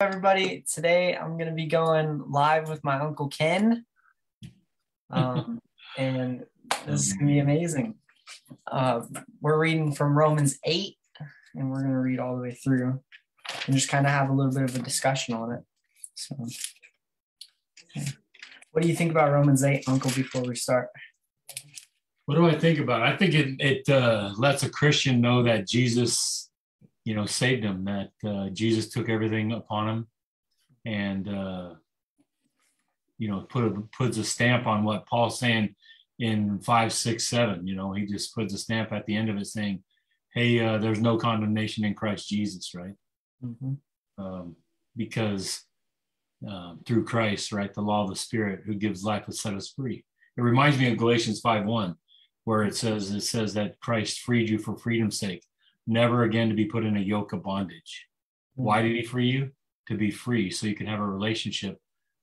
everybody. Today I'm going to be going live with my Uncle Ken. Um, and this is going to be amazing. Uh, we're reading from Romans 8, and we're going to read all the way through and just kind of have a little bit of a discussion on it. So, okay. what do you think about Romans 8, Uncle, before we start? What do I think about it? I think it, it uh, lets a Christian know that Jesus you know, saved him, that uh, Jesus took everything upon him and, uh, you know, put a, puts a stamp on what Paul's saying in five, six, seven. You know, he just puts a stamp at the end of it saying, hey, uh, there's no condemnation in Christ Jesus, right? Mm-hmm. Um, because um, through Christ, right, the law of the Spirit who gives life has set us free. It reminds me of Galatians 5 1, where it says, it says that Christ freed you for freedom's sake never again to be put in a yoke of bondage. Mm-hmm. Why did he free you? To be free, so you can have a relationship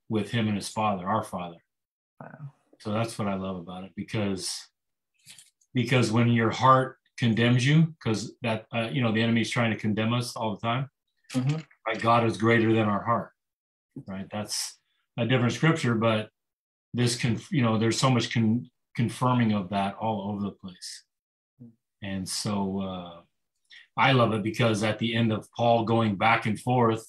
with him and his father, our father. Wow. So that's what I love about it because because when your heart condemns you, because that uh, you know the enemy is trying to condemn us all the time. Mm-hmm. Right, God is greater than our heart. Right, that's a different scripture, but this can you know there's so much con- confirming of that all over the place, mm. and so uh, I love it because at the end of Paul going back and forth,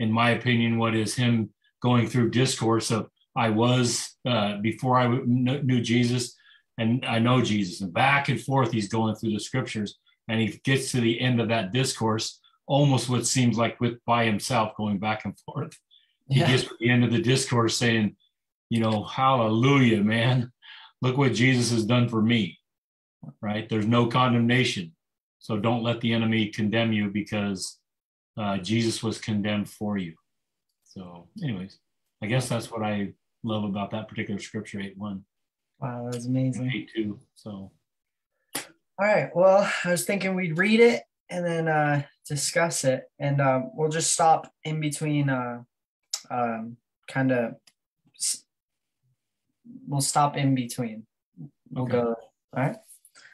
in my opinion, what is him going through discourse of I was uh, before I knew Jesus and I know Jesus, and back and forth he's going through the scriptures, and he gets to the end of that discourse, almost what seems like with by himself going back and forth. Yeah. He gets to the end of the discourse saying, you know, hallelujah, man. Look what Jesus has done for me. Right? There's no condemnation so don't let the enemy condemn you because uh, Jesus was condemned for you. So, anyways, I guess that's what I love about that particular scripture, 8 1. Wow, that's amazing. 8 2. So, all right. Well, I was thinking we'd read it and then uh, discuss it. And um, we'll just stop in between, uh, um, kind of, we'll stop in between. We'll okay. go, all right?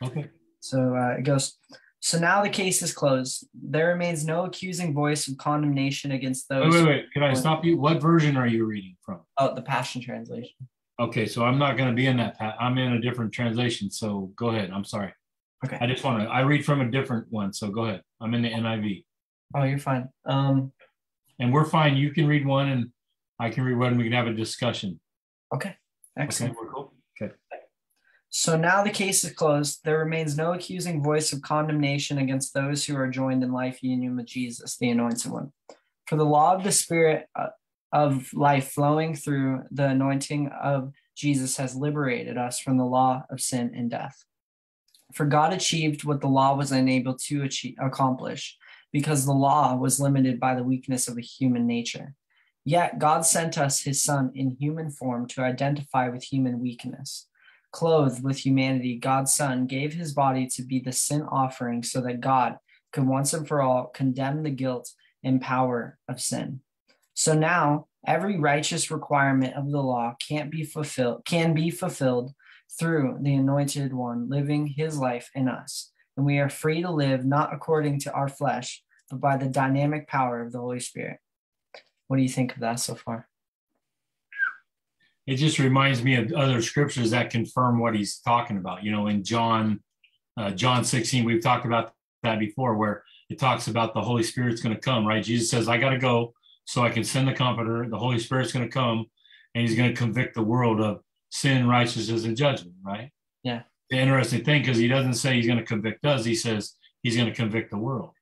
Okay. So uh, it goes, so now the case is closed. There remains no accusing voice of condemnation against those. Wait, wait, wait. Can I stop you? What version are you reading from? Oh, the Passion Translation. Okay, so I'm not going to be in that. I'm in a different translation. So go ahead. I'm sorry. Okay. I just want to. I read from a different one. So go ahead. I'm in the NIV. Oh, you're fine. Um, and we're fine. You can read one, and I can read one, and we can have a discussion. Okay. Excellent. Okay, we're cool. Okay. So now the case is closed. There remains no accusing voice of condemnation against those who are joined in life union with Jesus, the anointed one. For the law of the Spirit uh, of life flowing through the anointing of Jesus has liberated us from the law of sin and death. For God achieved what the law was unable to achieve, accomplish, because the law was limited by the weakness of a human nature. Yet God sent us his Son in human form to identify with human weakness clothed with humanity, God's Son gave his body to be the sin offering so that God could once and for all condemn the guilt and power of sin. So now every righteous requirement of the law can't be fulfilled can be fulfilled through the anointed one living his life in us. And we are free to live not according to our flesh, but by the dynamic power of the Holy Spirit. What do you think of that so far? It just reminds me of other scriptures that confirm what he's talking about. You know, in John, uh, John 16, we've talked about that before, where it talks about the Holy Spirit's going to come, right? Jesus says, I got to go so I can send the comforter. The Holy Spirit's going to come and he's going to convict the world of sin, righteousness, and judgment, right? Yeah. The interesting thing, because he doesn't say he's going to convict us, he says he's going to convict the world,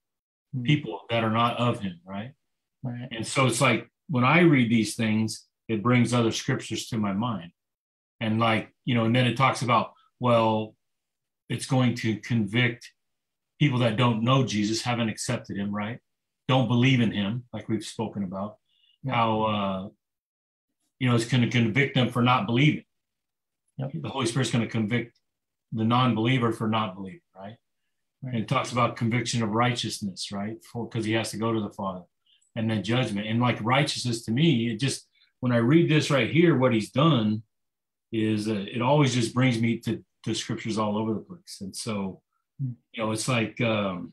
mm-hmm. people that are not of him, right? Right. And so it's like when I read these things, it brings other scriptures to my mind. And like, you know, and then it talks about, well, it's going to convict people that don't know Jesus, haven't accepted him, right? Don't believe in him, like we've spoken about. Yeah. How, uh, you know, it's going to convict them for not believing. Yep. The Holy Spirit's going to convict the non believer for not believing, right? right? And it talks about conviction of righteousness, right? For because he has to go to the Father and then judgment. And like righteousness to me, it just, when I read this right here, what he's done is uh, it always just brings me to, to scriptures all over the place. And so, you know, it's like um,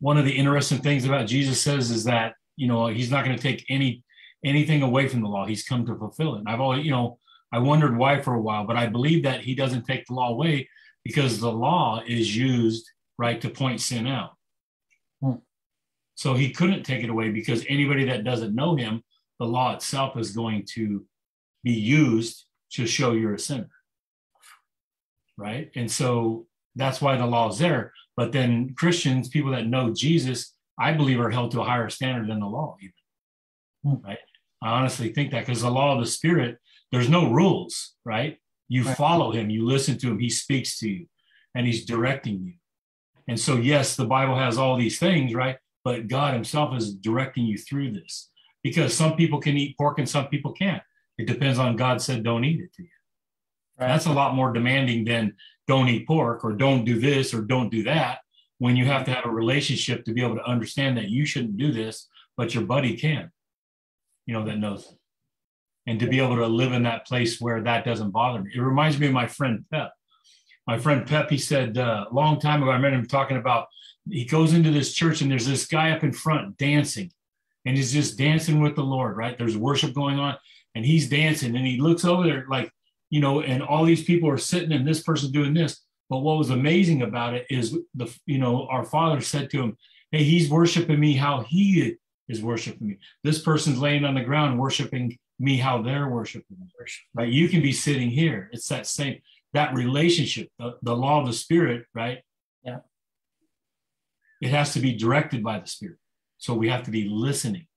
one of the interesting things about Jesus says is that you know, he's not going to take any anything away from the law. He's come to fulfill it. And I've always, you know, I wondered why for a while, but I believe that he doesn't take the law away because the law is used right to point sin out. Hmm. So he couldn't take it away because anybody that doesn't know him, the law itself is going to be used to show you're a sinner. Right. And so that's why the law is there. But then Christians, people that know Jesus, I believe are held to a higher standard than the law, even. Hmm. Right. I honestly think that because the law of the spirit, there's no rules, right? You Right. follow him, you listen to him, he speaks to you, and he's directing you. And so, yes, the Bible has all these things, right? But God himself is directing you through this because some people can eat pork and some people can't. It depends on God said, don't eat it to you. Right. That's a lot more demanding than don't eat pork or don't do this or don't do that. When you have to have a relationship to be able to understand that you shouldn't do this, but your buddy can, you know, that knows. it. And to be able to live in that place where that doesn't bother me. It reminds me of my friend Pep. My friend Pep, he said uh, a long time ago, I remember him talking about he goes into this church and there's this guy up in front dancing and he's just dancing with the Lord, right? There's worship going on and he's dancing and he looks over there like, you know, and all these people are sitting and this person's doing this. But what was amazing about it is the, you know, our father said to him, Hey, he's worshiping me how he is worshiping me. This person's laying on the ground worshiping me how they're worshiping me. Right? You can be sitting here. It's that same that relationship, the, the law of the spirit, right? Yeah. It has to be directed by the spirit. So we have to be listening.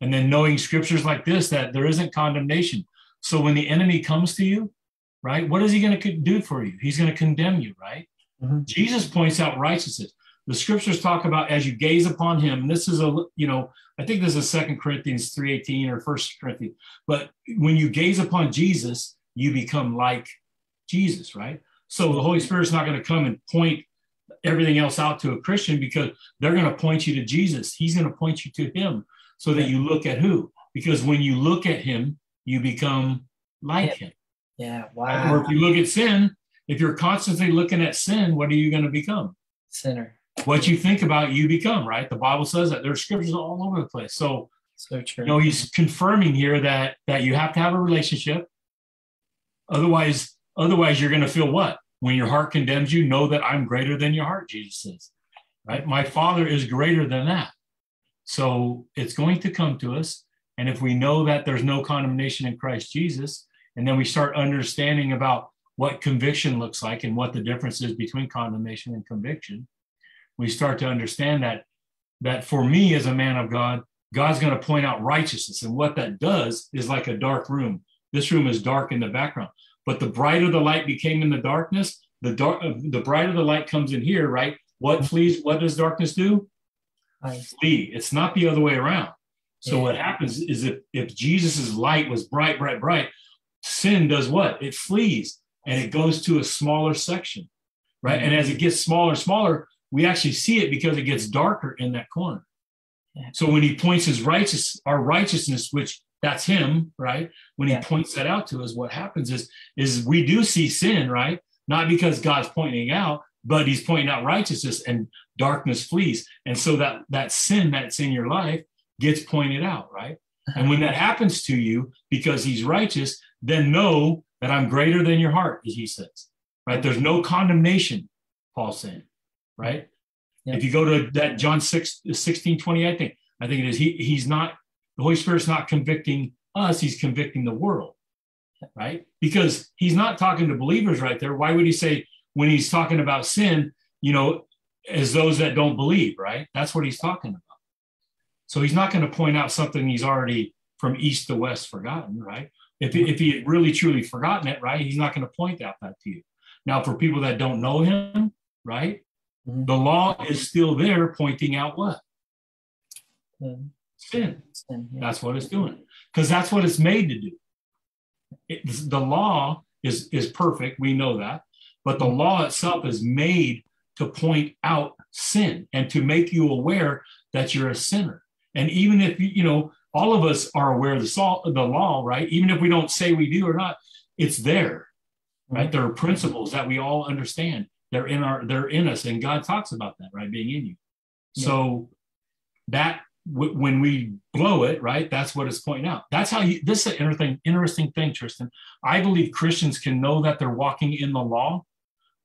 And then knowing scriptures like this that there isn't condemnation. So when the enemy comes to you, right, what is he going to do for you? He's going to condemn you, right? Mhm. Jesus points out righteousness. The scriptures talk about as you gaze upon him. This is a, you know, I think this is Second Corinthians 3:18 or First Corinthians. But when you gaze upon Jesus, you become like Jesus, right? So the Holy Spirit's not going to come and point everything else out to a Christian because they're going to point you to Jesus. He's going to point you to him so that you look at who? Because when you look at him, you become like him. Yeah. Wow. Or if you look at sin, if you're constantly looking at sin, what are you going to become? Sinner. What you think about, you become, right? The Bible says that. There's scriptures all over the place. So, So true. you know, he's confirming here that that you have to have a relationship. Otherwise, otherwise you're going to feel what? When your heart condemns you, know that I'm greater than your heart, Jesus says. Right? My Father is greater than that. So it's going to come to us. And if we know that there's no condemnation in Christ Jesus, and then we start understanding about what conviction looks like and what the difference is between condemnation and conviction, we start to understand that that for me as a man of God, God's going to point out righteousness. And what that does is like a dark room. This room is dark in the background, but the brighter the light became in the darkness, the dark, uh, the brighter the light comes in here, right? What flees? What does darkness do? Flee. It's not the other way around. So Yeah. what happens is if if Jesus's light was bright, bright, bright, sin does what? It flees and it goes to a smaller section, right? And as it gets smaller, smaller, we actually see it because it gets darker in that corner. Yeah. So when he points his righteous, our righteousness, which that's him, right? When he Yeah. points that out to us, what happens is is we do see sin, right? Not because God's pointing out, but he's pointing out righteousness and darkness flees. And so that that sin that's in your life gets pointed out, right? Uh-huh. And when that happens to you because he's righteous, then know that I'm greater than your heart, as he says. Right? There's no condemnation, Paul's saying, right? Yeah. If you go to that John 6, 16, 20, I think, I think it is, he, he's not, the Holy Spirit's not convicting us, he's convicting the world, right? Because he's not talking to believers right there. Why would he say, when he's talking about sin, you know, as those that don't believe, right? That's what he's talking about. So he's not going to point out something he's already from east to west forgotten, right? If, he- if he had really truly forgotten it, right, he's not going to point out that to you. Now, for people that don't know him, right, Mhm. the law is still there pointing out what? Sin. sin, yeah. That's what it's doing because that's what it's made to do. It, the law is is perfect. We know that, but the law itself is made to point out sin and to make you aware that you're a sinner. And even if you you know all of us are aware of the, salt, the law, right? Even if we don't say we do or not, it's there, right? There are principles that we all understand. They're in our they're in us, and God talks about that, right? Being in you. So that w- when we blow it, right? That's what it's pointing out. That's how you. This is an interesting, interesting thing, Tristan. I believe Christians can know that they're walking in the law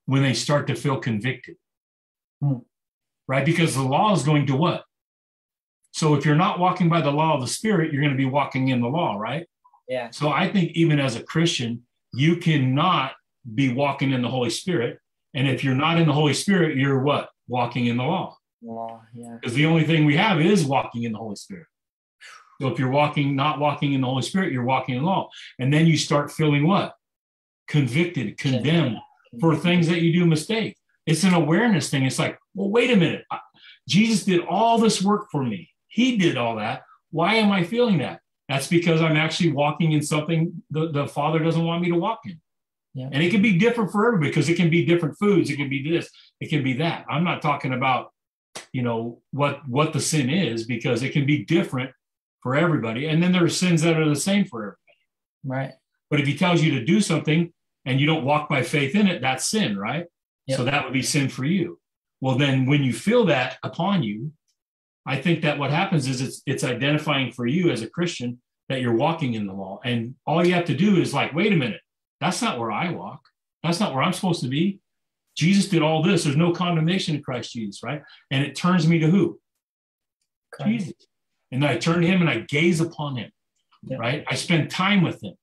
when they start to feel convicted, Hmm. right? Because the law is going to what? So if you're not walking by the law of the Spirit, you're going to be walking in the law, right? Yeah. So I think even as a Christian, you cannot be walking in the Holy Spirit. And if you're not in the Holy Spirit, you're what? Walking in the law. Law. Yeah. Because the only thing we have is walking in the Holy Spirit. So if you're walking, not walking in the Holy Spirit, you're walking in law. And then you start feeling what? Convicted, condemned for things that you do mistake. It's an awareness thing. It's like, well, wait a minute. Jesus did all this work for me. He did all that. Why am I feeling that? That's because I'm actually walking in something the, the Father doesn't want me to walk in. Yeah. And it can be different for everybody because it can be different foods. It can be this. It can be that. I'm not talking about, you know, what what the sin is because it can be different for everybody. And then there are sins that are the same for everybody. Right. But if he tells you to do something and you don't walk by faith in it, that's sin, right? Yep. So that would be sin for you. Well, then when you feel that upon you, I think that what happens is it's it's identifying for you as a Christian that you're walking in the law. And all you have to do is like, wait a minute, that's not where I walk. That's not where I'm supposed to be. Jesus did all this. There's no condemnation in Christ Jesus, right? And it turns me to who? Jesus. And I turn to him and I gaze upon him, Yeah. right? I spend time with him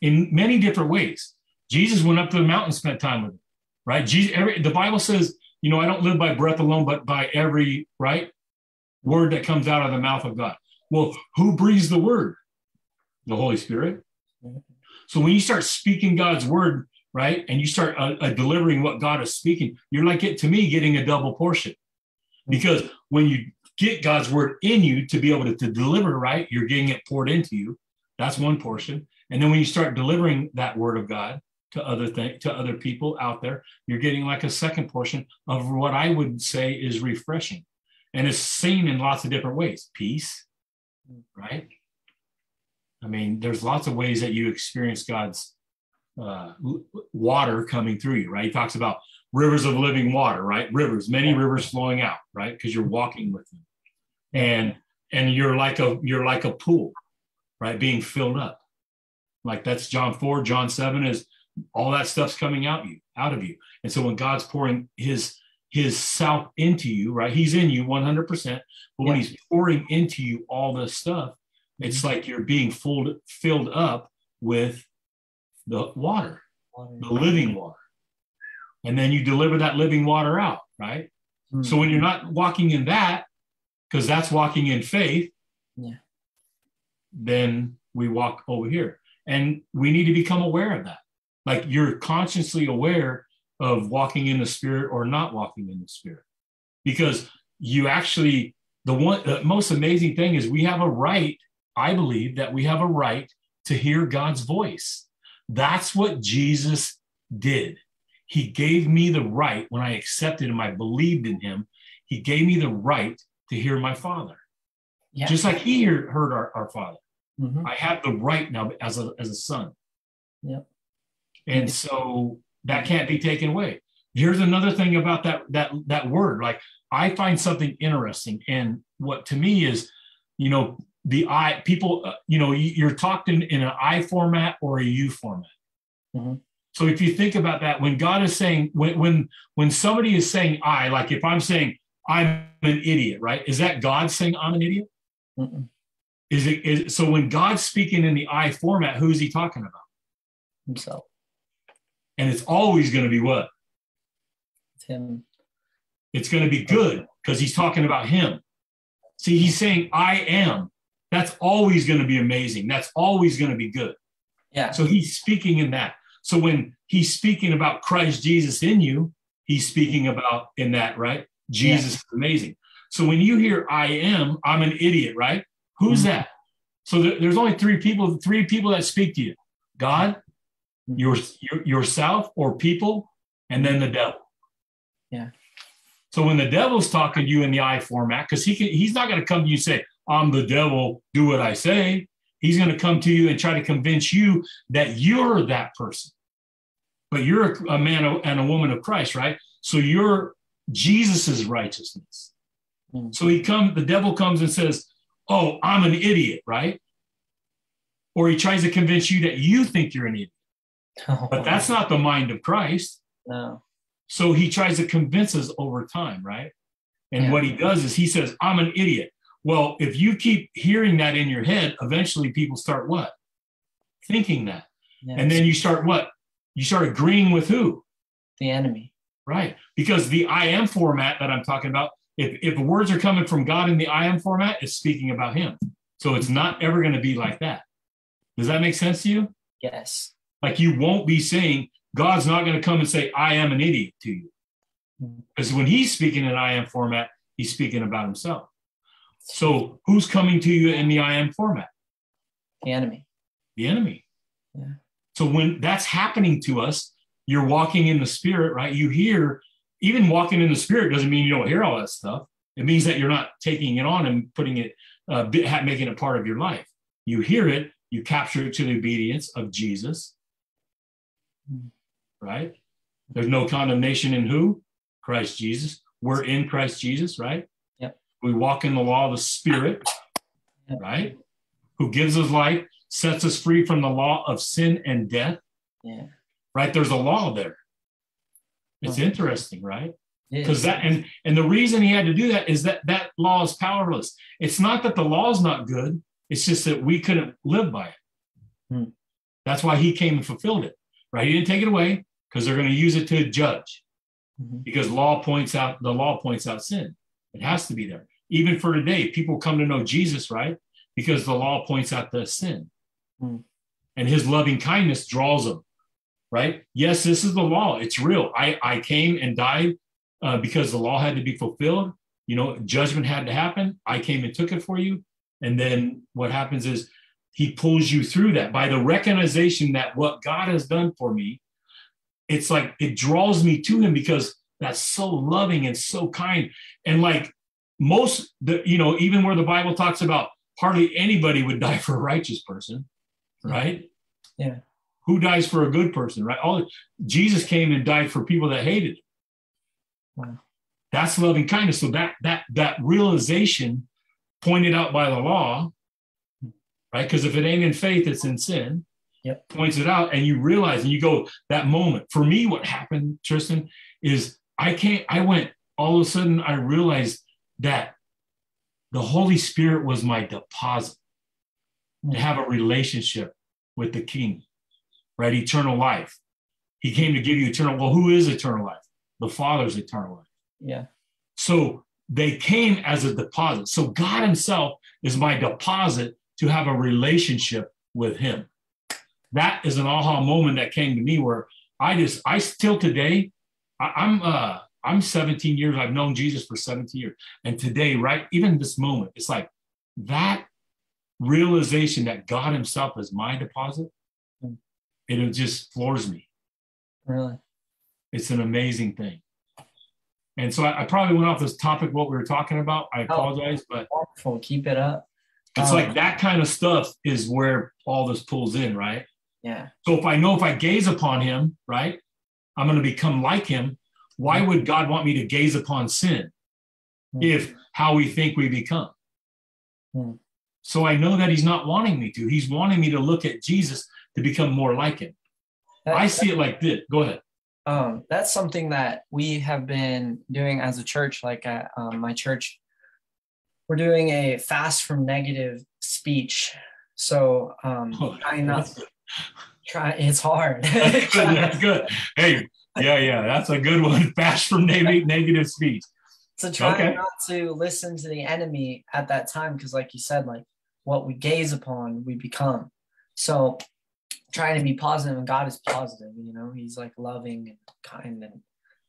in many different ways. Jesus went up to the mountain spent time with him, right? Jesus, every, the Bible says, you know, I don't live by breath alone, but by every, right? Word that comes out of the mouth of God. Well, who breathes the word? The Holy Spirit. Mhm. So when you start speaking God's word, right, and you start uh, uh, delivering what God is speaking, you're like, it, to me, getting a double portion. Because when you get God's word in you to be able to, to deliver, right, you're getting it poured into you. That's one portion. And then when you start delivering that word of God to other thing to other people out there, you're getting like a second portion of what I would say is refreshing. And it's seen in lots of different ways. Peace, right? I mean, there's lots of ways that you experience God's uh, water coming through you, right? He talks about rivers of living water, right? Rivers, many rivers flowing out, right? Because you're walking with Him, and and you're like a you're like a pool, right? Being filled up, like that's John four, John seven is all that stuff's coming out you, out of you, and so when God's pouring His His self into you, right? He's in you 100, percent but when He's pouring into you all this stuff, it's like you're being filled filled up with the water, the living water. And then you deliver that living water out, right? Mm. So when you're not walking in that, because that's walking in faith, Yeah. then we walk over here. And we need to become aware of that. Like you're consciously aware of walking in the spirit or not walking in the spirit. Because you actually, the one the most amazing thing is we have a right, I believe that we have a right to hear God's voice. That's what Jesus did. He gave me the right when I accepted him, I believed in him. He gave me the right to hear my father, yeah. just like he hear, heard our, our father. Mhm. I have the right now as a, as a son. Yep. And so that can't be taken away. Here's another thing about that, that, that word. Like I find something interesting. And what to me is, you know, the I people, uh, you know, you- you're talked in, in an I format or a U format. Mhm. So if you think about that, when God is saying, when, when, when somebody is saying I, like if I'm saying I'm an idiot, right? Is that God saying I'm an idiot? Mm-mm. Is it is so when God's speaking in the I format, who's he talking about? Himself. And it's always going to be what? It's him. It's going to be good because he's talking about him. See, he's saying I am. That's always going to be amazing. That's always going to be good. Yeah. So he's speaking in that. So when he's speaking about Christ Jesus in you, he's speaking about in that, right? Jesus is amazing. So when you hear I am, I'm an idiot, right? Who's Mhm. that? So there- there's only three people, three people that speak to you. God, Mhm. your, your yourself or people, and then the devil. Yeah. So when the devil's talking to you in the I format, because he can, he's not going to come to you and say, I'm the devil, do what I say. He's going to come to you and try to convince you that you're that person. But you're a, man and a woman of Christ, right? So you're Jesus's righteousness. Mm. So he comes, the devil comes and says, "Oh, I'm an idiot," right? Or he tries to convince you that you think you're an idiot, but that's not the mind of Christ. no. So he tries to convince us over time, right? And Yeah. what he does is he says, I'm an idiot. Well, if you keep hearing that in your head, eventually people start what? Thinking that. Yeah, And then you start what? You start agreeing with who? the enemy. Right. Because the I am format that I'm talking about, if, if the words are coming from God in the I am format, it's speaking about him. So it's not ever going to be like that. Does that make sense to you? Yes. Like you won't be saying, God's not going to come and say, I am an idiot to you. Mm. Because when he's speaking in I am format, he's speaking about himself. So who's coming to you in the I am format? The enemy. The enemy. Yeah. So when that's happening to us, you're walking in the spirit, right? You hear, even walking in the spirit doesn't mean you don't hear all that stuff. It means that you're not taking it on and putting it, uh, making it part of your life. You hear it, you capture it to the obedience of Jesus, Mm. right? There's no condemnation in who? Christ Jesus. We're in Christ Jesus, right? We walk in the law of the Spirit, right? Who gives us life, sets us free from the law of sin and death, Yeah. right? There's a law there. It's interesting, right? Because that and and the reason he had to do that is that that law is powerless. It's not that the law is not good. It's just that we couldn't live by it. Hmm. That's why he came and fulfilled it, right? He didn't take it away because they're going to use it to judge. Mhm. Because law points out the law points out sin. It has to be there. Even for today, people come to know Jesus, right? Because the law points out the sin. Hmm. And his loving kindness draws them, right? Yes, this is the law. It's real. I, I came and died uh, because the law had to be fulfilled. You know, judgment had to happen. I came and took it for you. And then what happens is he pulls you through that by the recognition that what God has done for me, it's like it draws me to him because that's so loving and so kind. And like most, the you know, even where the Bible talks about hardly anybody would die for a righteous person, right? Yeah. Who dies for a good person, right? All Jesus came and died for people that hated him. Wow. That's loving kindness. So that that that realization pointed out by the law, right? Because if it ain't in faith, it's in sin. Yep. Points it out, and you realize, and you go that moment. For me, what happened, Tristan, is I can't. I went all of a sudden. I realized that the Holy Spirit was my deposit to have a relationship with the King, right? Eternal life. He came to give you eternal. Well, who is eternal life? The Father's eternal life. Yeah. So they came as a deposit. So God Himself is my deposit to have a relationship with Him. That is an aha moment that came to me where I just, I still today, I, I'm, uh, I'm 17 years. I've known Jesus for 17 years, and today, right, even this moment, it's like that realization that God Himself is my deposit. It just floors me. Really. It's an amazing thing. And so I, I probably went off this topic, what we were talking about. I apologize, but Wonderful. Keep it up. it's Um, like that kind of stuff is where all this pulls in, right? Yeah. So if I know if I gaze upon him, right, I'm going to become like him. Why would God want me to gaze upon sin Hmm. if how we think we become? Hmm. So I know that he's not wanting me to. He's wanting me to look at Jesus to become more like him. That- I see it like this. Go ahead. um, that's something that we have been doing as a church. Like at um, my church, we're doing a fast from negative speech. So um, Oh, trying not try. It's hard. that's good. That's good. Hey, yeah, yeah, that's a good one. Fast from neg- negative speech. so trying Okay. not to listen to the enemy at that time, because like you said, like what we gaze upon, we become. So trying to be positive, and God is positive. You know, He's like loving and kind, and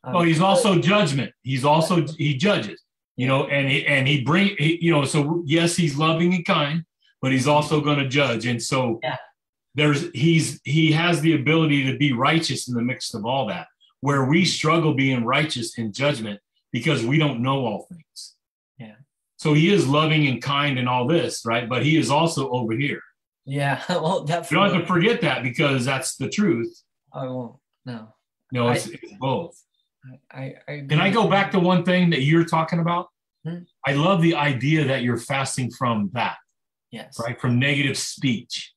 um, Oh, he's also judgment. He's also he judges. You know, and he and he bring he, you know. So yes, he's loving and kind, but he's also going to judge. And so Yeah. There's he's he has the ability to be righteous in the midst of all that. Where we struggle being righteous in judgment because we don't know all things. Yeah. So he is loving and kind and all this, right? But he is also over here. yeah. Well, definitely. You don't have to forget that because that's the truth. I won't. No. no it's, it's both. I, I, I Can I go back to one thing that you're talking about? Hmm. I love the idea that you're fasting from that, Yes. right? From negative speech.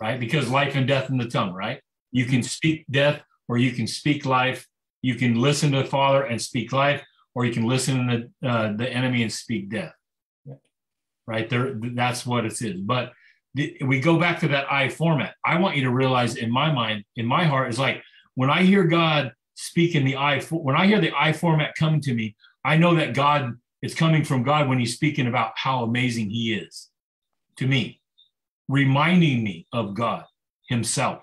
Right? Because life and death in the tongue, right? You can speak death or you can speak life. You can listen to the Father and speak life, or you can listen to the, uh, the enemy and speak death. Right there, that's what it is. But the, we go back to that I format. I want you to realize in my mind, in my heart, is like when I hear God speak in the I, when I hear the I format coming to me, I know that God is coming from God when He's speaking about how amazing He is to me, reminding me of God Himself.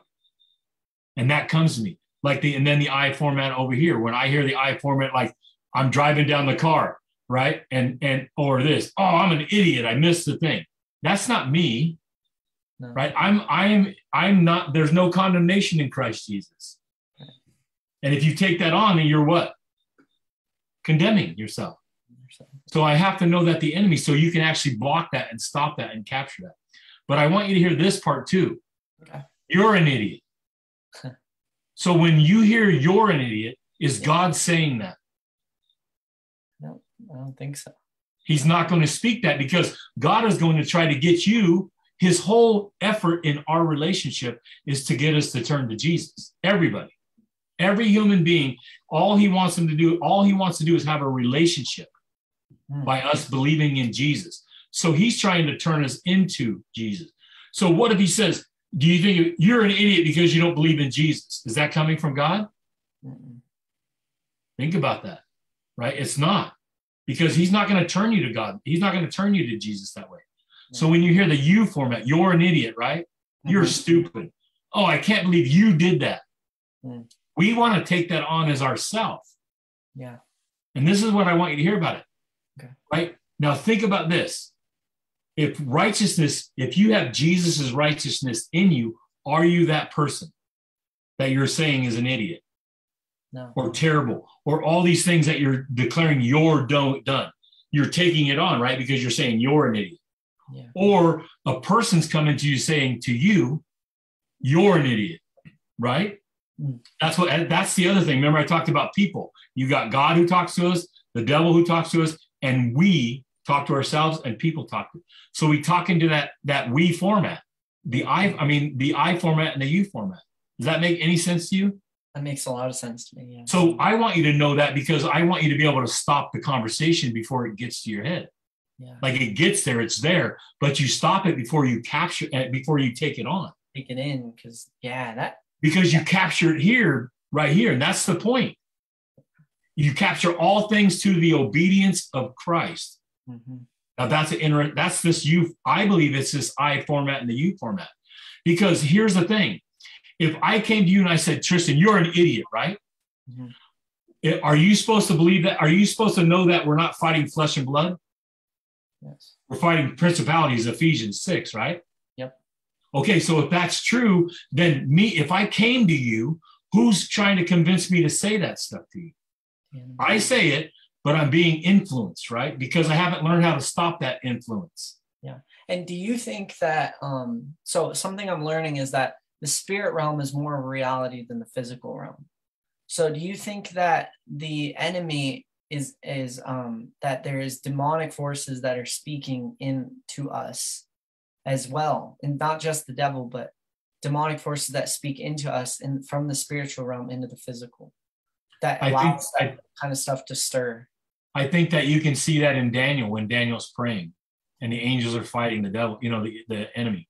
And that comes to me like the, and then the I format over here. When I hear the I format, like I'm driving down the car, right? And, and, or this, oh, I'm an idiot. I missed the thing. That's not me, No. right? I'm, I'm, I'm not, there's no condemnation in Christ Jesus. And if you take that on, then you're what? Condemning yourself. So I have to know that the enemy, so you can actually block that and stop that and capture that. But I want you to hear this part too. Okay. You're an idiot. so when you hear you're an idiot, is Yeah. God saying that? No, I don't think so. He's not going to speak that because God is going to try to get you. His whole effort in our relationship is to get us to turn to Jesus. Everybody, every human being, all he wants them to do, all he wants to do is have a relationship Hmm. by us believing in Jesus. So he's trying to turn us into Jesus. So what if he says, Do you think you're an idiot because you don't believe in Jesus? Is that coming from God? Mm-mm. Think about that, right? It's not because he's not going to turn you to God. He's not going to turn you to Jesus that way. So when you hear the you format, you're an idiot, right? You're Mhm. stupid. Oh, I can't believe you did that. Mm. We want to take that on as ourself. Yeah. And this is what I want you to hear about it. Okay. Right? Now think about this. If righteousness, if you have Jesus's righteousness in you, are you that person that you're saying is an idiot No. or terrible or all these things that you're declaring you're don't done? You're taking it on, right? Because you're saying you're an idiot. Yeah. Or a person's coming to you saying to you, you're an idiot, right? Mm. That's what that's the other thing. Remember, I talked about people. You got God who talks to us, the devil who talks to us, and we talk to ourselves and people talk to. So we talk into that that we format. The I, I mean the I format and the you format. Does that make any sense to you? That makes a lot of sense to me. Yeah. So I want you to know that because I want you to be able to stop the conversation before it gets to your head. yeah. Like it gets there, it's there, but you stop it before you capture it, before you take it on. Take it in because yeah, that because you capture it here, right here. And that's the point. You capture all things to the obedience of Christ. Mhm. Now that's an inter- that's this you. I believe it's this I format and the U format. Because here's the thing: if I came to you and I said, Tristan, you're an idiot, right? Mhm. Are you supposed to believe that? Are you supposed to know that we're not fighting flesh and blood? yes. We're fighting principalities, Ephesians 6, right? Yep. Okay, so if that's true, then me, if I came to you, who's trying to convince me to say that stuff to you? I say it, but I'm being influenced, right? Because I haven't learned how to stop that influence. Yeah. And do you think that um so something I'm learning is that the spirit realm is more of a reality than the physical realm. So do you think that the enemy is is um that there is demonic forces that are speaking in to us as well and not just the devil but demonic forces that speak into us and from the spiritual realm into the physical that I think allows I, that kind of stuff to stir I think that you can see that in Daniel when Daniel's praying and the angels are fighting the devil, you know, the, the enemy.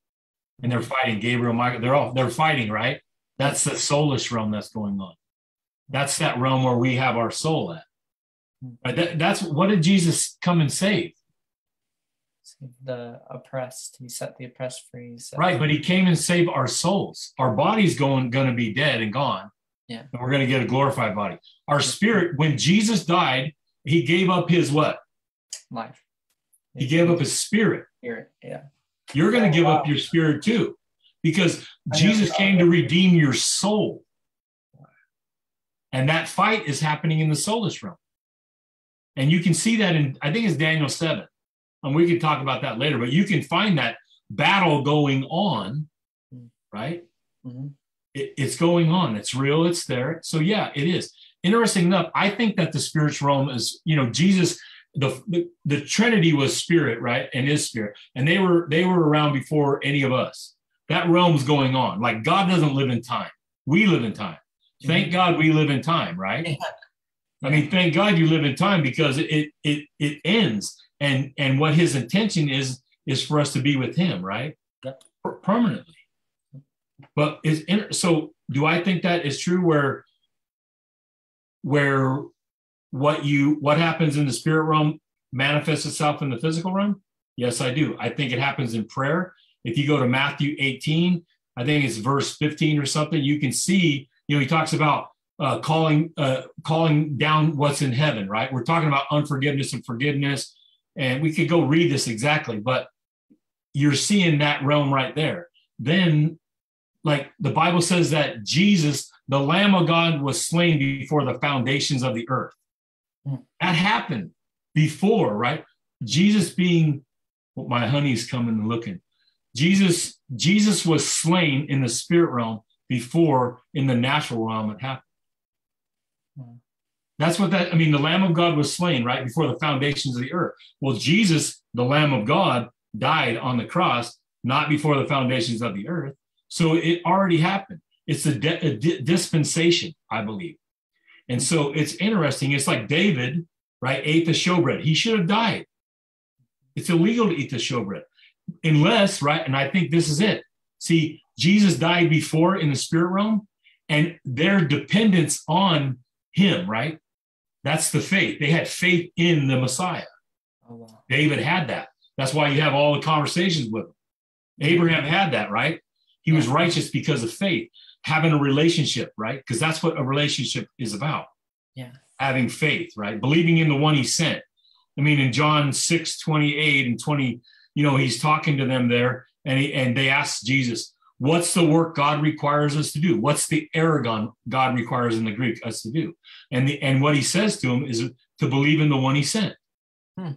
And they're fighting Gabriel, Michael, they're all they're fighting, right? That's the soulish realm that's going on. That's that realm where we have our soul at. Right? That, that's what did Jesus come and save? the oppressed he set the oppressed free Right, but he came and saved our souls. Our body's going going to be dead and gone. Yeah. And we're going to get a glorified body. Our spirit, when Jesus died, he gave up his what? life He gave up his spirit. spirit yeah You're going Oh, to give up your spirit too, because I Jesus came to redeem your soul. And that fight is happening in the soulish realm. And you can see that in, I think it's Daniel 7. And we can talk about that later, but you can find that battle going on, Mm. right? Mhm. It, it's going on. It's real. It's there. So, yeah, it is. Interesting enough, I think that the spiritual realm is, you know, Jesus, the, the the Trinity was spirit, right, and is spirit, and they were they were around before any of us. That realm's going on. Like God doesn't live in time; we live in time. Thank mm-hmm. God we live in time, right? I mean, thank God you live in time because it it it ends, and and what His intention is is for us to be with Him, right, Per- permanently. But is so? Do I think that is true? Where where what you what happens in the spirit realm manifests itself in the physical realm? Yes, I do. I think it happens in prayer. If you go to Matthew 18, I think it's verse 15 or something, you can see, you know, he talks about uh, calling uh, calling down what's in heaven, right? We're talking about unforgiveness and forgiveness, and we could go read this exactly, but you're seeing that realm right there. Then, like the Bible says that Jesus, the Lamb of God, was slain before the foundations of the earth. Hmm. That happened before, right? Jesus being well, my honey's coming and looking. Jesus, Jesus was slain in the spirit realm before in the natural realm it happened. Hmm. That's what that I mean. The Lamb of God was slain right before the foundations of the earth. Well, Jesus, the Lamb of God, died on the cross not before the foundations of the earth. So it already happened. It's a, de- a di- dispensation, I believe. And so it's interesting. It's like David, right, ate the showbread. He should have died. It's illegal to eat the showbread unless, right, and I think this is it. See, Jesus died before in the spirit realm, and their dependence on him, right? That's the faith. They had faith in the Messiah. Oh, wow. David had that. That's why you have all the conversations with him. Abraham had that, right? He was righteous because of faith, having a relationship, right? Because that's what a relationship is about. Yeah. Having faith, right? Believing in the one he sent. I mean, in John 6, 28 and 20, you know, he's talking to them there and he, and they ask Jesus, what's the work God requires us to do? What's the ergon God requires in the Greek us to do? And the, and what he says to him is to believe in the one he sent. Hmm.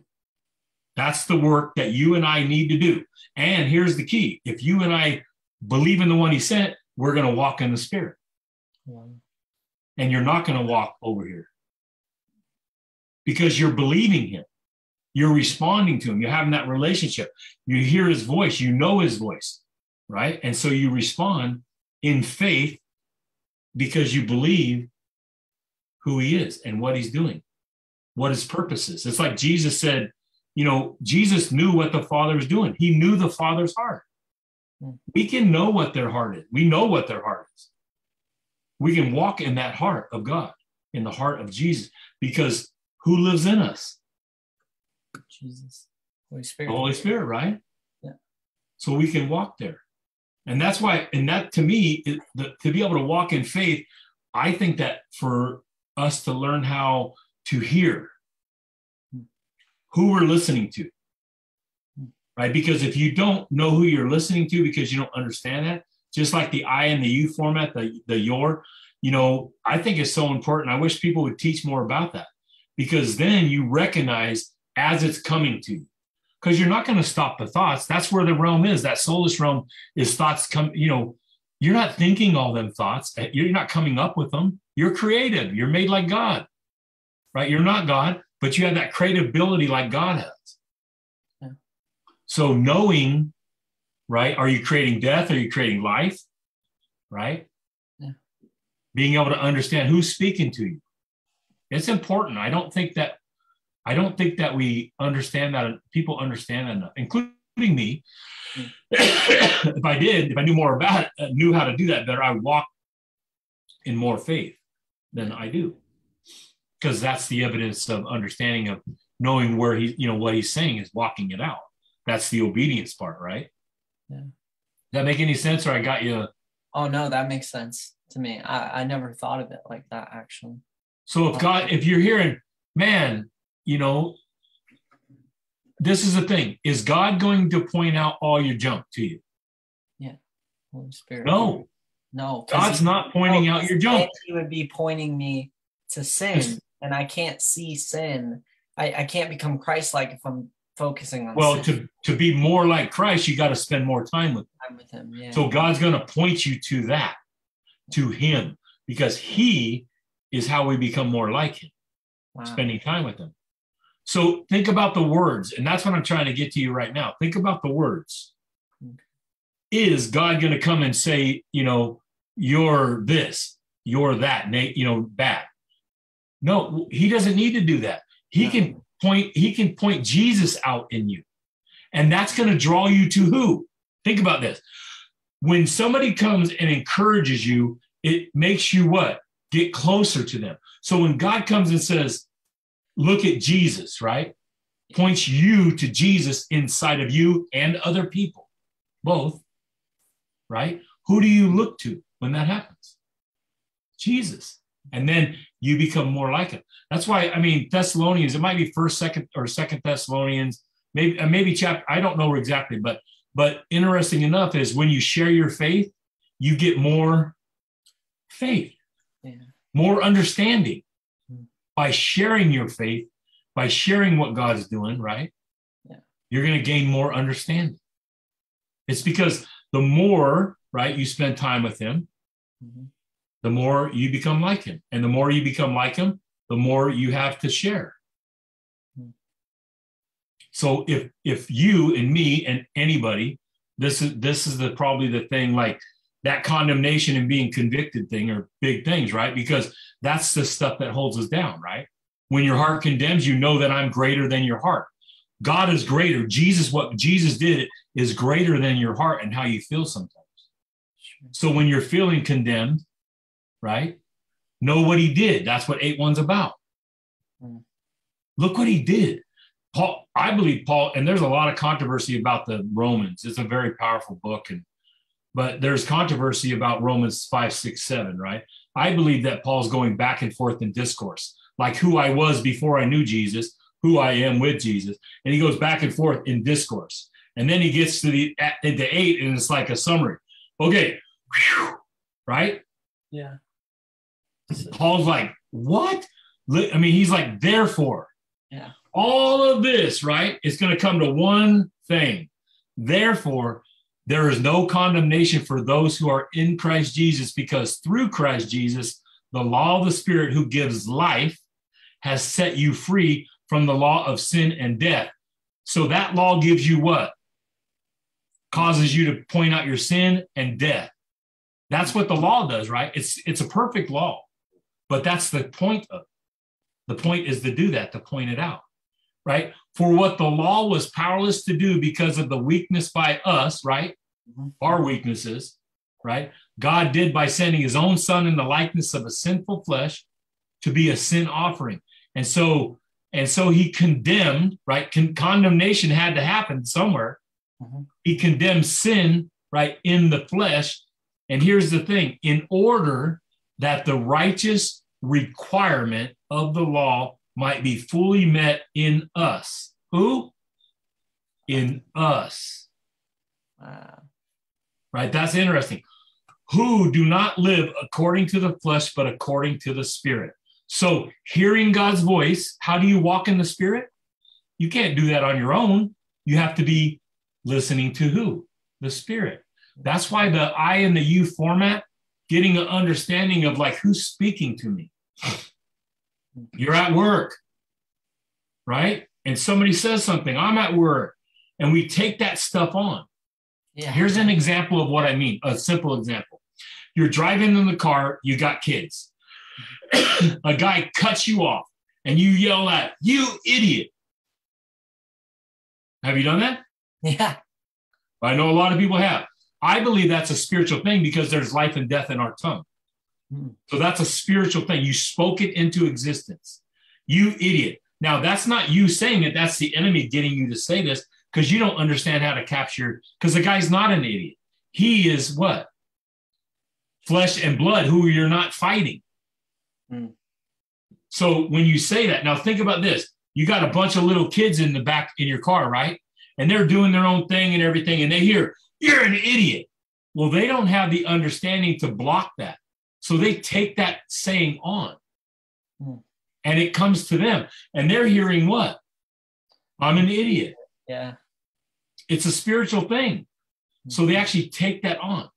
That's the work that you and I need to do. And here's the key. If you and I believe in the one he sent, we're going to walk in the spirit. Wow. And you're not going to walk over here because you're believing him. You're responding to him. You're having that relationship. You hear his voice. You know his voice, right? And so you respond in faith because you believe who he is and what he's doing, what his purpose is. It's like Jesus said, you know, Jesus knew what the Father was doing. He knew the Father's heart. Hmm. We can know what their heart is. We know what their heart is. We can walk in that heart of God, in the heart of Jesus, because who lives in us? Jesus. Holy Spirit. The Holy Spirit, right? Yeah. So we can walk there. And that's why, and that to me, it, the, to be able to walk in faith, I think that for us to learn how to hear who we're listening to, right? Because if you don't know who you're listening to because you don't understand that, just like the I and the you format, the, the your, you know, I think is so important. I wish people would teach more about that because then you recognize as it's coming to you because you're not going to stop the thoughts. That's where the realm is. That soulish realm is thoughts come, you know, you're not thinking all them thoughts. Eh, you're not coming up with them. You're creative. You're made like God, right? You're not God, but you have that creative ability like God has. So knowing, right? Are you creating death? Are you creating life? Right? Yeah. Being able to understand who's speaking to you. It's important. I don't think that I don't think that we understand that people understand that enough, including me. Mm. if I did, if I knew more about it, uh, knew how to do that better, I walk in more faith than I do. Because that's the evidence of understanding of knowing where he, you know, what he's saying is walking it out. That's the obedience part, right? Yeah. That make any sense? Or I got you. Oh no, that makes sense to me. I, I never thought of it like that actually. So if God, if you're hearing, man, you know, this is the thing: is God going to point out all your junk to you? Yeah. Holy Spirit. No, No. God's he- not pointing no, out your junk. He would be pointing me to sin, and I can't see sin. I, I can't become Christ-like if I'm focusing on Well, sin to to be more like Christ, you got to spend more time with. Him. time with Him. Yeah. So God's going to point you to that, to Him, because He is how we become more like Him, wow. spending time with Him. So think about the words, and that's what I'm trying to get to you right now. Think about the words. Is God going to come and say, you know, you're this, you're that, you know, bad? No, he doesn't need to do that. He No. can point, he can point Jesus out in you. And that's going to draw you to who? Think about this. When somebody comes and encourages you, it makes you what? Get closer to them. So when God comes and says, look at Jesus, right? Points you to Jesus inside of you and other people, both, right? Who do you look to when that happens? Jesus. And then you become more like him. That's why, I mean, Thessalonians, it might be first, second, or second Thessalonians, maybe, uh, maybe chapter, I don't know exactly, but, but interesting enough is when you share your faith, you get more faith, Yeah. more understanding Hmm. by sharing your faith, by sharing what God's doing, right? Yeah. You're going to gain more understanding. It's because the more, right, you spend time with Him, Mhm. The more you become like Him. And the more you become like Him, the more you have to share. So if if you and me and anybody, this is this is the probably the thing like that condemnation and being convicted thing are big things, right? Because that's the stuff that holds us down, right? When your heart condemns, you know that I'm greater than your heart. God is greater. Jesus, what Jesus did is greater than your heart and how you feel sometimes. So when you're feeling condemned, right? Know what he did. That's what 8 1's about. Mm. Look what he did. Paul, I believe Paul, and there's a lot of controversy about the Romans. It's a very powerful book, and but there's controversy about Romans 5, 6, 7, right? I believe that Paul's going back and forth in discourse, like who I was before I knew Jesus, who I am with Jesus. And he goes back and forth in discourse. And then he gets to the at, into eight, and it's like a summary. Okay, whew, right? Yeah. Paul's like, what? I mean, he's like, therefore, Yeah. all of this, right? It's going to come to one thing. Therefore, there is no condemnation for those who are in Christ Jesus, because through Christ Jesus, the law of the Spirit who gives life has set you free from the law of sin and death. So that law gives you what? Causes you to point out your sin and death. That's what the law does, right? It's it's a perfect law. But that's the point of it. The point is to do that, to point it out, right? For what the law was powerless to do because of the weakness by us, right? Mhm. Our weaknesses, right? God did by sending his own son in the likeness of a sinful flesh to be a sin offering. And so, and so he condemned, right? Con- condemnation had to happen somewhere. Mhm. He condemned sin, right, in the flesh. And here's the thing in order that the righteous requirement of the law might be fully met in us. Who? In us, Wow. right? That's interesting. Who do not live according to the flesh, but according to the spirit. So, hearing God's voice, how do you walk in the spirit? You can't do that on your own. You have to be listening to who? The spirit. That's why the I and the you format, getting an understanding of like who's speaking to me. You're at work, right? And somebody says something, I'm at work, and we take that stuff on. Yeah. Here's an example of what I mean, a simple example. You're driving in the car, you got kids. a guy cuts you off and you yell at, you idiot. Have you done that? Yeah. I know a lot of people have. I believe that's a spiritual thing because there's life and death in our tongue. Hmm. So that's a spiritual thing. You spoke it into existence. You idiot. Now, that's not you saying it, that's the enemy getting you to say this because you don't understand how to capture, because the guy's not an idiot. He is what? Flesh and blood, who you're not fighting. Hmm. So when you say that, now think about this. You got a bunch of little kids in the back in your car, right? And they're doing their own thing and everything, and they hear, You're an idiot. Well, they don't have the understanding to block that. So they take that saying on. Hmm. And it comes to them. And they're hearing what? I'm an idiot. Yeah. It's a spiritual thing. So they actually take that on.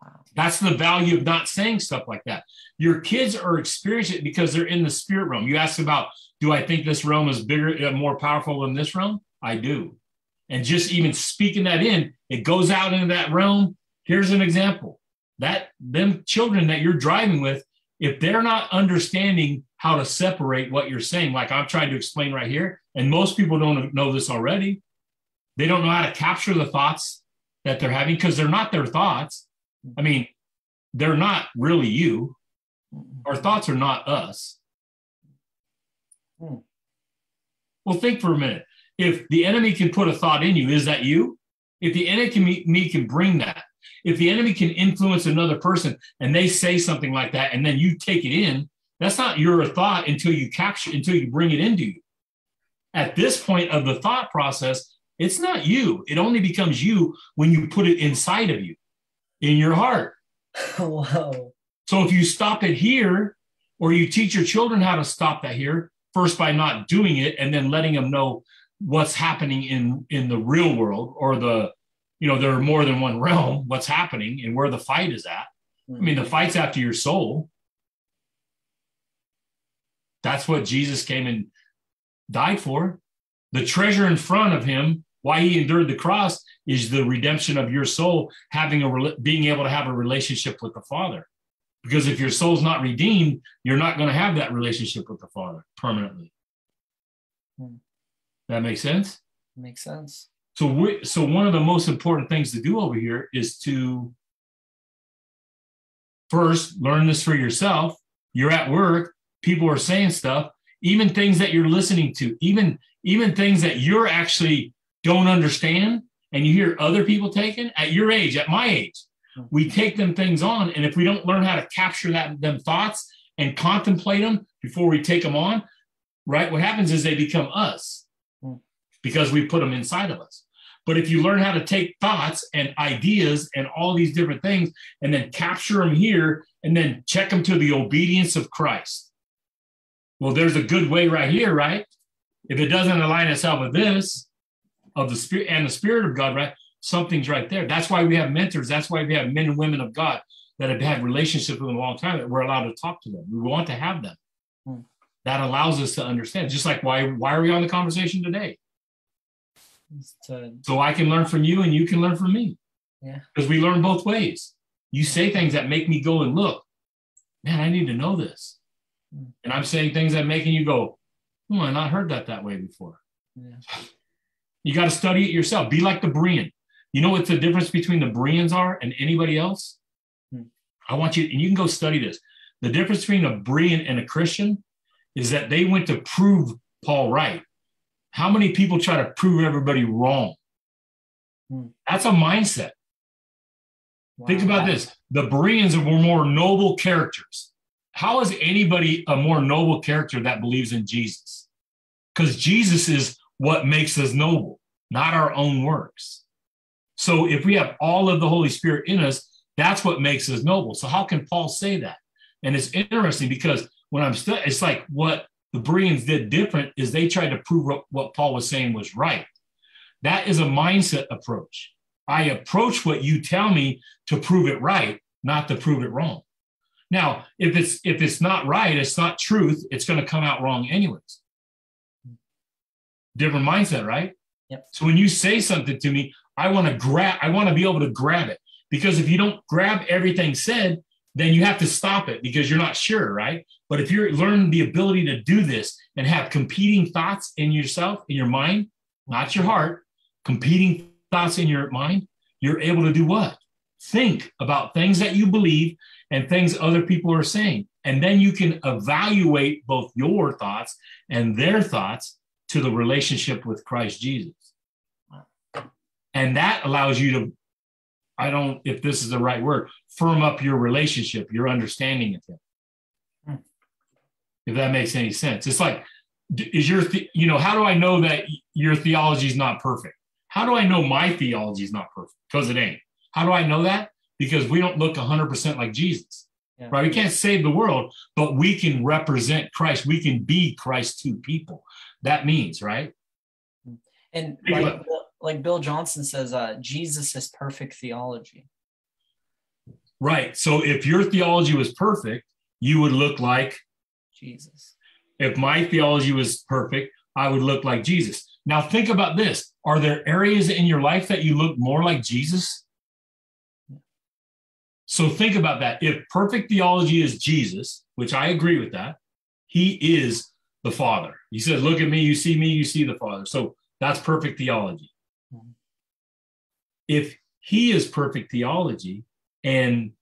Wow. That's the value of not saying stuff like that. Your kids are experiencing it because they're in the spirit realm. You ask about, do I think this realm is bigger, uh, more powerful than this realm? I do. And just even speaking that in, it goes out into that realm. Here's an example that them children that you're driving with, if they're not understanding how to separate what you're saying, like I'm trying to explain right here, and most people don't know this already, they don't know how to capture the thoughts that they're having because they're not their thoughts. I mean, they're not really you. Our thoughts are not us. Hmm. Well, think for a minute. If the enemy can put a thought in you, is that you? If the enemy can bring that, if the enemy can influence another person and they say something like that, and then you take it in, that's not your thought until you capture, until you bring it into you. At this point of the thought process, it's not you. It only becomes you when you put it inside of you, in your heart. Whoa. So if you stop it here, or you teach your children how to stop that here, first by not doing it and then letting them know what's happening in in the real world or the you know there are more than one realm what's happening and where the fight is at. I mean the fight's after your soul. That's what jesus came and died for. The treasure in front of him why he endured the cross is the redemption of your soul having a being able to have a relationship with the father. Because if your soul's not redeemed you're not going to have that relationship with the father permanently. Hmm. That makes sense? Makes sense. So we so one of the most important things to do over here is to first learn this for yourself. You're at work. People are saying stuff. Even things that you're listening to even even things that you're actually don't understand and you hear other people taking at your age, at my age, we mm-hmm. take them things on. And if we don't learn how to capture that them thoughts and contemplate them before we take them on, right? What happens is they become us because we put them inside of us. But if you learn how to take thoughts and ideas and all these different things and then capture them here and then check them to the obedience of Christ. Well, there's a good way right here, right? If it doesn't align itself with this, of the spirit and the spirit of God, right? Something's right there. That's why we have mentors. That's why we have men and women of God that have had relationships with them a long time that we're allowed to talk to them. We want to have them. Hmm. That allows us to understand. Just like why why are we on the conversation today? To, so I can learn from you and you can learn from me. Yeah. Because we learn both ways. You say things that make me go and look, man, I need to know this. Hmm. And I'm saying things that making you go, oh, I not heard that that way before. Yeah. You got to study it yourself. Be like the Berean. You know what the difference between the Bereans are and anybody else? Hmm. I want you, and you can go study this. The difference between a Berean and a Christian is that they went to prove Paul right. How many people try to prove everybody wrong? Hmm. That's a mindset. Wow. Think about this. The Bereans were more noble characters. How is anybody a more noble character that believes in Jesus? Because Jesus is what makes us noble, not our own works. So if we have all of the Holy Spirit in us, that's what makes us noble. So how can Paul say that? And it's interesting because when I'm studying, it's like what the Bereans did different is they tried to prove what Paul was saying was right. That is a mindset approach. I approach what you tell me to prove it right, not to prove it wrong. Now, if it's if it's not right, it's not truth, it's going to come out wrong anyways different mindset, right? Yep. So when you say something to me, I want to grab, I want to be able to grab it because if you don't grab everything said, then you have to stop it because you're not sure, right? But if you learn the ability to do this and have competing thoughts in yourself, in your mind, not your heart, competing thoughts in your mind, you're able to do what? Think about things that you believe and things other people are saying. And then you can evaluate both your thoughts and their thoughts to the relationship with Christ Jesus. And that allows you to, I don't, if this is the right word, firm up your relationship, your understanding of Him. Hmm. If that makes any sense. It's like, is your, you know, how do I know that your theology is not perfect? How do I know my theology is not perfect? Because it ain't. How do I know that? Because we don't look 100% like Jesus. Yeah. Right? We can't save the world, but we can represent Christ. We can be Christ to people that means, right? And like, like Bill Johnson says, uh, Jesus is perfect theology. Right. So if your theology was perfect, you would look like Jesus. If my theology was perfect, I would look like Jesus. Now think about this. Are there areas in your life that you look more like Jesus? So think about that. If perfect theology is Jesus, which I agree with that, he is the Father. He said, Look at me, you see me, you see the Father. So that's perfect theology. If he is perfect theology and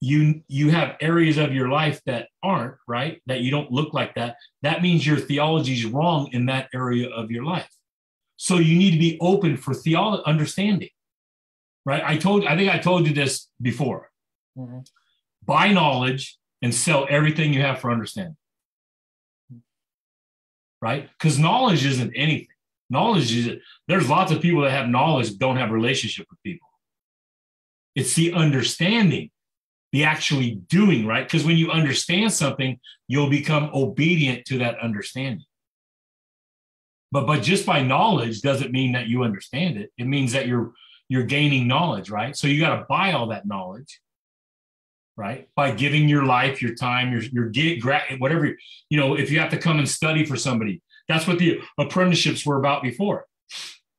you you have areas of your life that aren't right? That you don't look like that that means your theology is wrong in that area of your life. So you need to be open for theology understanding right? I told i think i told you this before. Mm-hmm. buy knowledge and sell everything you have for understanding. Right? Because knowledge isn't anything knowledge is there's lots of people that have knowledge don't have relationship with people it's the understanding the actually doing, right? Because when you understand something, you'll become obedient to that understanding. But but just by knowledge doesn't mean that you understand it. It means that you're you're gaining knowledge, right? So you got to buy all that knowledge, right? By giving your life, your time, your your get whatever you know. If you have to come and study for somebody, that's what the apprenticeships were about before.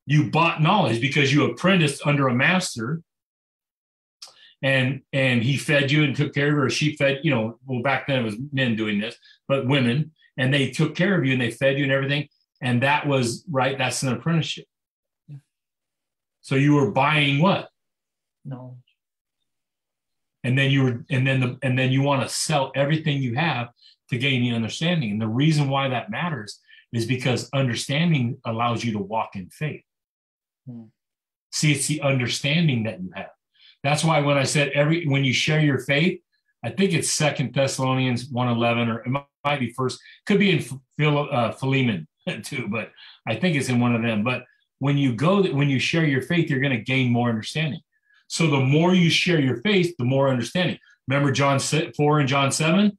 You bought knowledge because you apprenticed under a master and and he fed you and took care of you, or she fed, you know, well back then it was men doing this, but women, and they took care of you and they fed you and everything. And that was right, that's an apprenticeship. Yeah. So you were buying what? Knowledge. And then you were, and then the, and then you want to sell everything you have to gain the understanding. And the reason why that matters is because understanding allows you to walk in faith. Hmm. See, it's the understanding that you have. That's why when I said every when you share your faith, I think it's Second Thessalonians 1:11 or it might be first, could be in Phil, uh, Philemon too, but I think it's in one of them. But when you go, when you share your faith, you're going to gain more understanding. So the more you share your faith, the more understanding. Remember John 4 and John 7?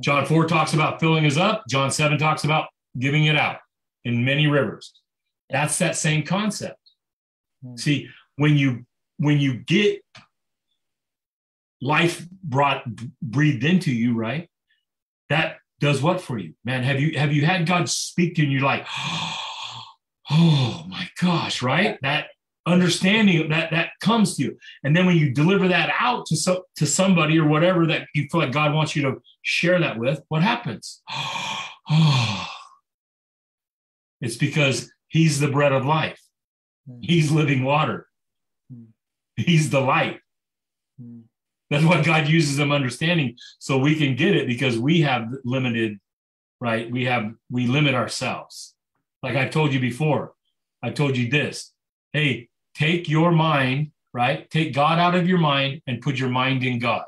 John 4 talks about filling us up. John 7 talks about giving it out in many rivers. That's that same concept. Hmm. See, when you when you get life brought breathed into you, right? That does what for you, man? Have you have you had God speak to you and you're like, oh my gosh, right? That understanding that that comes to you, and then when you deliver that out to so to somebody or whatever that you feel like God wants you to share that with, what happens? it's because He's the bread of life. Hmm. He's living water. He's the light. Hmm. That's what God uses them understanding so we can get it because we have limited, right? We have, we limit ourselves. Like I've told you before, I told you this hey, take your mind, right? Take God out of your mind and put your mind in God.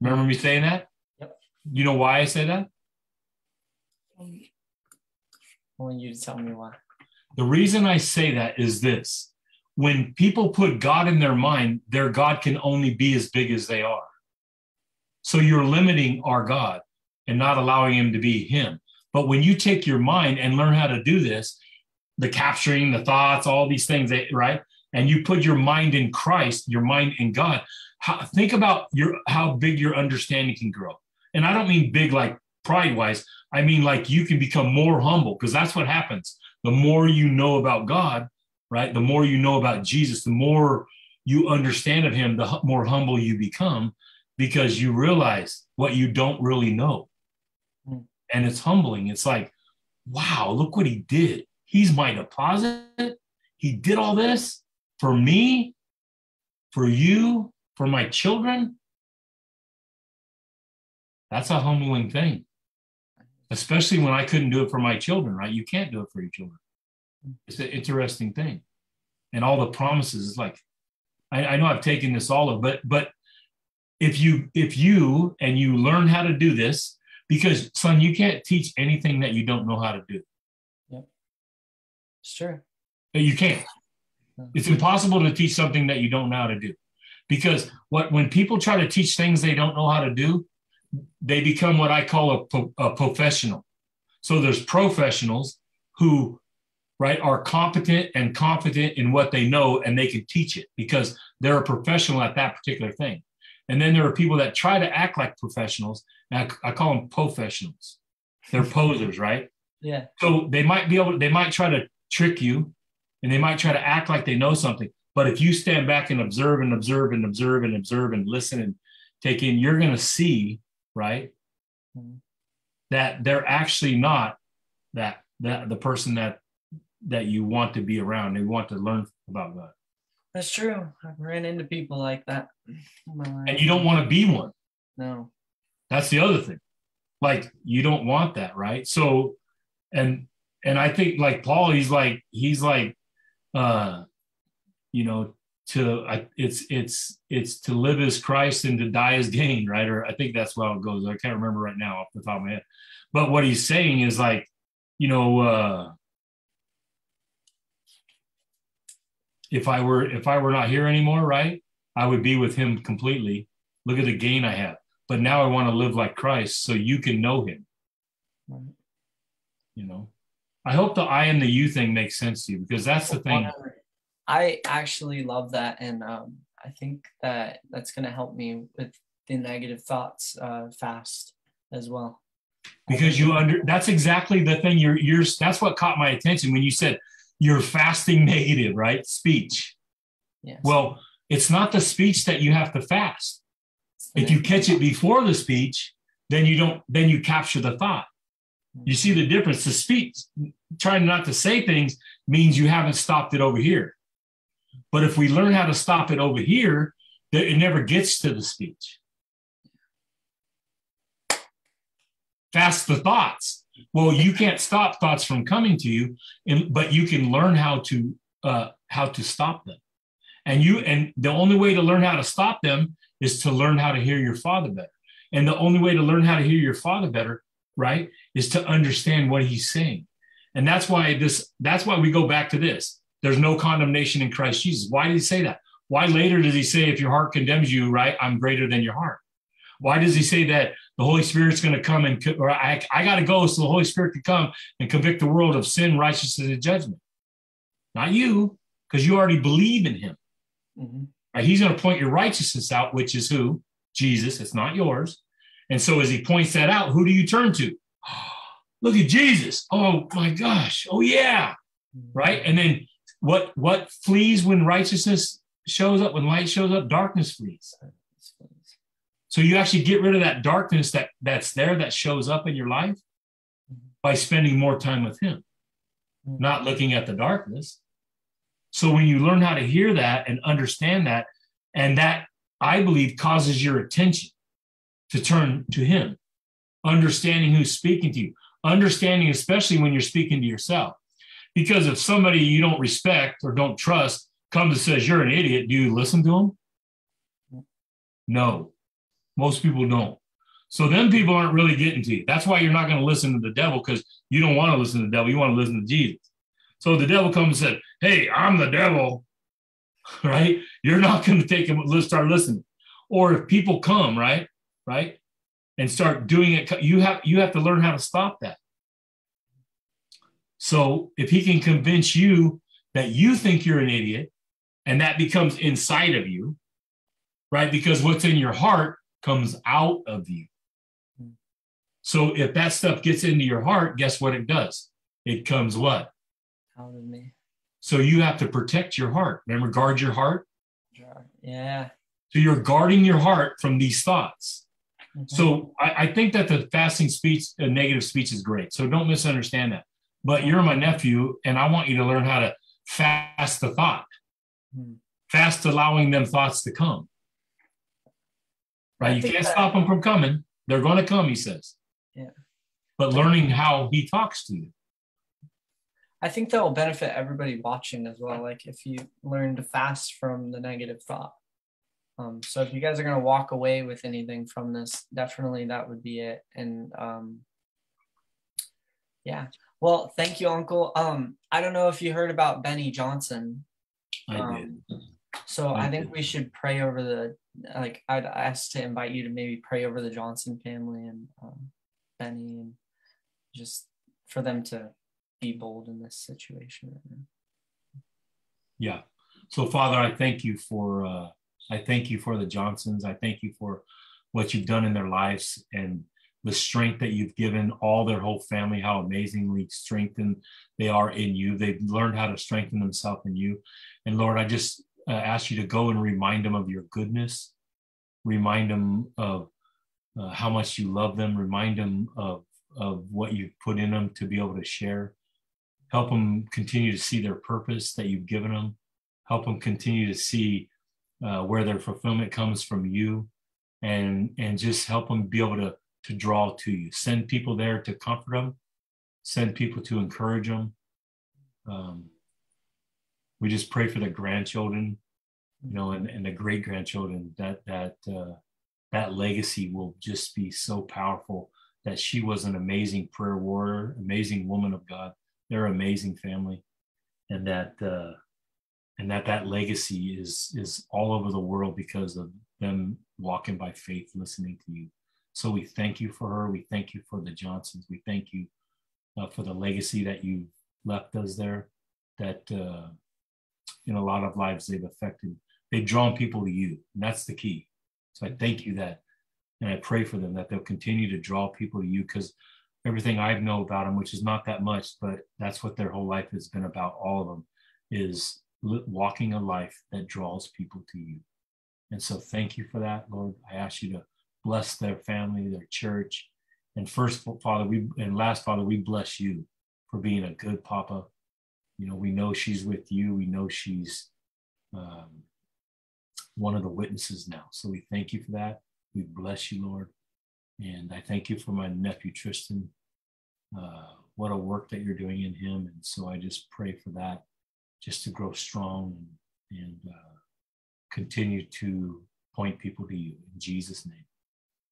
Remember me saying that? Yep. You know why I say that? I want you tell me why. The reason I say that is this when people put God in their mind, their God can only be as big as they are. So you're limiting our God and not allowing him to be him. But when you take your mind and learn how to do this, the capturing, the thoughts, all these things, eh, right? And you put your mind in Christ, your mind in God. How, think about your how big your understanding can grow. And I don't mean big like pride wise. I mean like you can become more humble because that's what happens. The more you know about God, right? The more you know about Jesus, the more you understand of him, the more humble you become because you realize what you don't really know. Mm. And it's humbling. It's like, wow, look what he did. He's my deposit. He did all this for me, for you, for my children. That's a humbling thing, especially when I couldn't do it for my children, right? You can't do it for your children. It's an interesting thing. And all the promises is like, I, I know I've taken this all of, but but if you if you and you learn how to do this, because son, you can't teach anything that you don't know how to do. Yep. Sure. You can't. It's impossible to teach something that you don't know how to do. Because what when people try to teach things they don't know how to do, they become what I call a, a professional. So there's professionals who right, are competent and confident in what they know and they can teach it because they're a professional at that particular thing. And then there are people that try to act like professionals. And I, I call them professionals. They're posers, right? Yeah. So they might be able they might try to trick you and they might try to act like they know something. But if you stand back and observe and observe and observe and observe and listen and take in, you're going to see, right, Mhm. that they're actually not that that the person that that you want to be around. They want to learn about God, That's true. I've ran into people like that. my and you don't want to be one. No. That's the other thing. Like you don't want that, right? So, and and I think like Paul, he's like he's like, uh, you know, to I, it's it's it's to live as Christ and to die as gain, right? Or I think that's how it goes. I can't remember right now off the top of my head. But what he's saying is like, you know, uh, if I were if I were not here anymore, right? I would be with him completely. Look at the gain I have. But now I want to live like Christ so you can know him. Right. You know. I hope the I and the you thing makes sense to you because that's the thing. Whatever. I actually love that, and um, I think that that's going to help me with the negative thoughts uh, fast as well. Because you under that's exactly the thing you're you're that's what caught my attention when you said you're fasting negative, right? Speech. Yes. Well, it's not the speech that you have to fast. If you catch it before the speech, then you don't then you capture the thought. You see the difference. The speech, trying not to say things means you haven't stopped it over here. But if we learn how to stop it over here, it never gets to the speech. Fast the thoughts. Well, you can't stop thoughts from coming to you, and, but you can learn how to uh, how to stop them. And you and the only way to learn how to stop them is to learn how to hear your father better. And the only way to learn how to hear your father better, right, is to understand what he's saying. And that's why this that's why we go back to this. There's no condemnation in Christ Jesus. Why did he say that? Why later does he say if your heart condemns you, right, I'm greater than your heart? Why does he say that the Holy Spirit's going to come and or I, I got to go so the Holy Spirit can come and convict the world of sin, righteousness, and judgment? Not you, because you already believe in him. Mhm. Right? He's going to point your righteousness out, which is who? Jesus. It's not yours. And so as he points that out, who do you turn to? Look at Jesus. Oh my gosh. Oh yeah. Right. And then what what flees when righteousness shows up, when light shows up, darkness flees. So you actually get rid of that darkness that that's there that shows up in your life by spending more time with him, not looking at the darkness. So when you learn how to hear that and understand that, and that I believe causes your attention to turn to him, understanding who's speaking to you, understanding especially when you're speaking to yourself. Because if somebody you don't respect or don't trust comes and says you're an idiot, do you listen to them? No. Most people don't. So then people aren't really getting to you. That's why you're not going to listen to the devil because you don't want to listen to the devil. You want to listen to Jesus. So the devil comes and said, Hey, I'm the devil, right? You're not going to take him, start listening. Or if people come, right, right, and start doing it, you have you have to learn how to stop that. So if he can convince you that you think you're an idiot and that becomes inside of you, right? Because what's in your heart comes out of you. So if that stuff gets into your heart, guess what it does? It comes what? Out of me. So you have to protect your heart. Remember, guard your heart. Yeah. So you're guarding your heart from these thoughts. Mhm. So I, I think that the fasting speech, uh, negative speech is great. So don't misunderstand that. But you're my nephew, and I want you to learn how to fast the thought, Mhm. fast allowing them thoughts to come. Right? You can't that- stop them from coming. They're going to come, he says. Yeah. But learning how he talks to you. I think that will benefit everybody watching as well. Like if you learn to fast from the negative thought. Um, so if you guys are gonna walk away with anything from this, definitely that would be it. And um, yeah. Well, thank you, Uncle. Um, I don't know if you heard about Beni Johnson. I Um, did. So I think Okay. we should pray over the like I'd ask to invite you to maybe pray over the Johnson family and um, Benny and just for them to be bold in this situation right now. Yeah. So, Father, I thank you for uh, I thank you for the Johnsons. I thank you for what you've done in their lives and the strength that you've given all their whole family, how amazingly strengthened they are in you. They've learned how to strengthen themselves in you. And Lord, I just uh, ask you to go and remind them of your goodness, remind them of uh, how much you love them, remind them of, of what you've put in them to be able to share. Help them continue to see their purpose that you've given them. Help them continue to see uh, where their fulfillment comes from you and and just help them be able to to draw to you. Send people there to comfort them send people to encourage them um, we just pray for the grandchildren you know and, and the great grandchildren that that uh, that legacy will just be so powerful that she was an amazing prayer warrior amazing woman of god. They're an amazing family. And that uh, and that that legacy is is all over the world because of them walking by faith listening to you so we thank you for her we thank you for the johnsons we thank you uh, for the legacy that you left us there that uh, in a lot of lives they've affected they've drawn people to you and that's the key so i thank you that and i pray for them that they'll continue to draw people to you because everything i know about them which is not that much but that's what their whole life has been about all of them is walking a life that draws people to you. And so thank you for that, Lord. I ask you to bless their family, their church. And first, Father, we and last, Father, we bless you for being a good papa. You know, we know she's with you. We know she's um, one of the witnesses now. So we thank you for that. We bless you, Lord. And I thank you for my nephew, Tristan. Uh, what a work that you're doing in him. And so I just pray for that just to grow strong and, and uh, continue to point people to you in Jesus' name.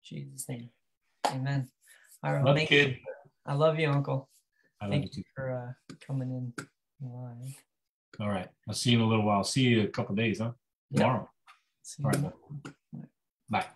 Jesus' name. Amen. All right. Love kid. I love you, Uncle. I thank you, you for uh, coming in live. All right. I'll see you in a little while. See you in a couple days, huh? Tomorrow. Yep. All right. Bye.